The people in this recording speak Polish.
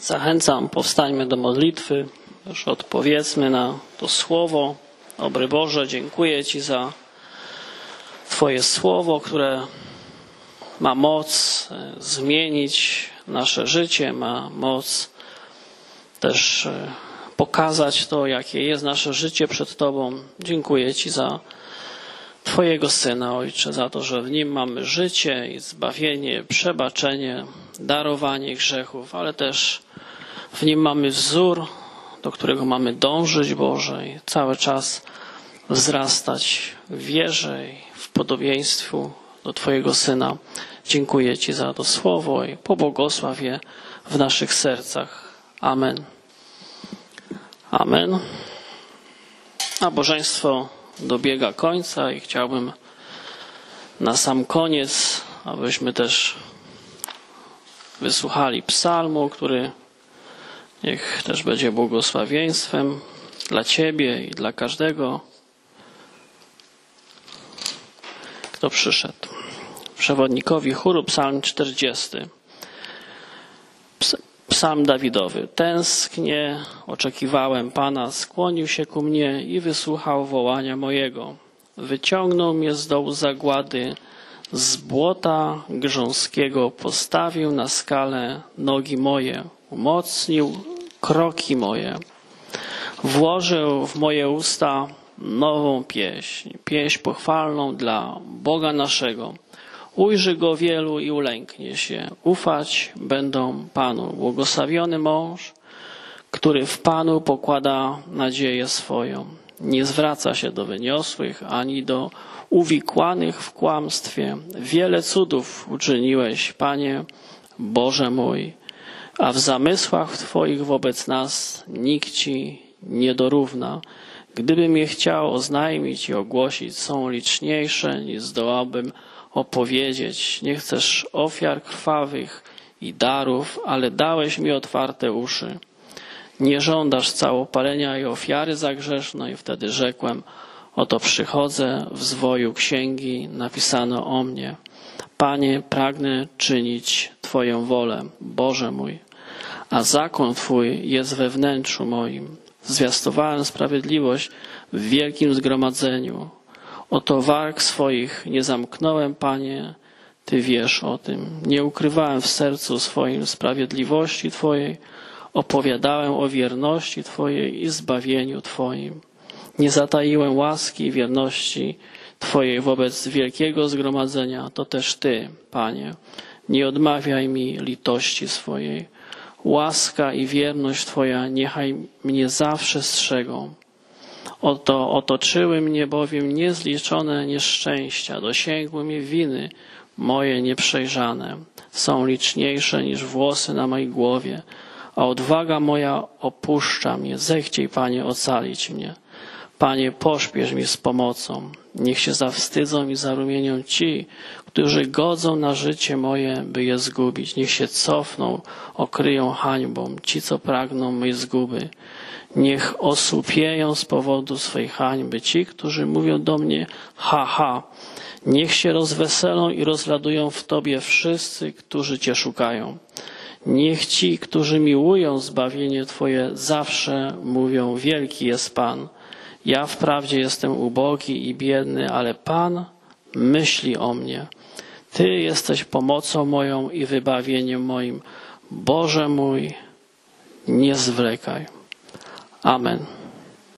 Zachęcam, powstańmy do modlitwy. Już odpowiedzmy na to słowo. Dobry Boże, dziękuję Ci za Twoje słowo, które ma moc e, zmienić nasze życie, ma moc też e, pokazać to, jakie jest nasze życie przed Tobą. Dziękuję Ci za Twojego Syna, Ojcze, za to, że w Nim mamy życie i zbawienie, przebaczenie, darowanie grzechów, ale też w Nim mamy wzór, do którego mamy dążyć, Boże, i cały czas wzrastać w wierze i w podobieństwu do Twojego Syna. Dziękuję Ci za to słowo i pobłogosław je w naszych sercach. Amen. Amen. Nabożeństwo dobiega końca i chciałbym na sam koniec, abyśmy też wysłuchali psalmu, który niech też będzie błogosławieństwem dla Ciebie i dla każdego, kto przyszedł. Przewodnikowi chóru psalm 40. Psalm Dawidowy. Tęsknie oczekiwałem Pana, skłonił się ku mnie i wysłuchał wołania mojego. Wyciągnął mnie z dołu zagłady, z błota grząskiego postawił na skalę nogi moje, umocnił kroki moje. Włożył w moje usta nową pieśń, pieśń pochwalną dla Boga naszego. Ujrzy go wielu i ulęknie się. Ufać będą Panu. Błogosławiony mąż, który w Panu pokłada nadzieję swoją. Nie zwraca się do wyniosłych ani do uwikłanych w kłamstwie. Wiele cudów uczyniłeś, Panie Boże mój, a w zamysłach Twoich wobec nas nikt Ci nie dorówna. Gdybym je chciał oznajmić i ogłosić, są liczniejsze, niż zdołałbym opowiedzieć. Nie chcesz ofiar krwawych i darów, ale dałeś mi otwarte uszy. Nie żądasz całopalenia i ofiary za grzeszno i wtedy rzekłem, oto przychodzę w zwoju księgi napisano o mnie. Panie, pragnę czynić Twoją wolę, Boże mój, a zakon Twój jest we wnętrzu moim. Zwiastowałem sprawiedliwość w wielkim zgromadzeniu. Oto warg swoich nie zamknąłem, Panie, Ty wiesz o tym. Nie ukrywałem w sercu swoim sprawiedliwości Twojej, opowiadałem o wierności Twojej i zbawieniu Twoim. Nie zataiłem łaski i wierności Twojej wobec wielkiego zgromadzenia, to też Ty, Panie. Nie odmawiaj mi litości swojej. Łaska i wierność Twoja niechaj mnie zawsze strzegą. Oto otoczyły mnie bowiem niezliczone nieszczęścia, dosięgły mnie winy moje nieprzejrzane. Są liczniejsze niż włosy na mojej głowie, a odwaga moja opuszcza mnie. Zechciej, Panie, ocalić mnie. Panie, pośpiesz mi z pomocą. Niech się zawstydzą i zarumienią ci, którzy godzą na życie moje, by je zgubić. Niech się cofną, okryją hańbą ci, co pragną mej zguby. Niech osłupieją z powodu swej hańby ci, którzy mówią do mnie ha, ha. Niech się rozweselą i rozradują w Tobie wszyscy, którzy Cię szukają. Niech ci, którzy miłują zbawienie Twoje, zawsze mówią: Wielki jest Pan. Ja wprawdzie jestem ubogi i biedny, ale Pan myśli o mnie. Ty jesteś pomocą moją i wybawieniem moim. Boże mój, nie zwlekaj. Amen.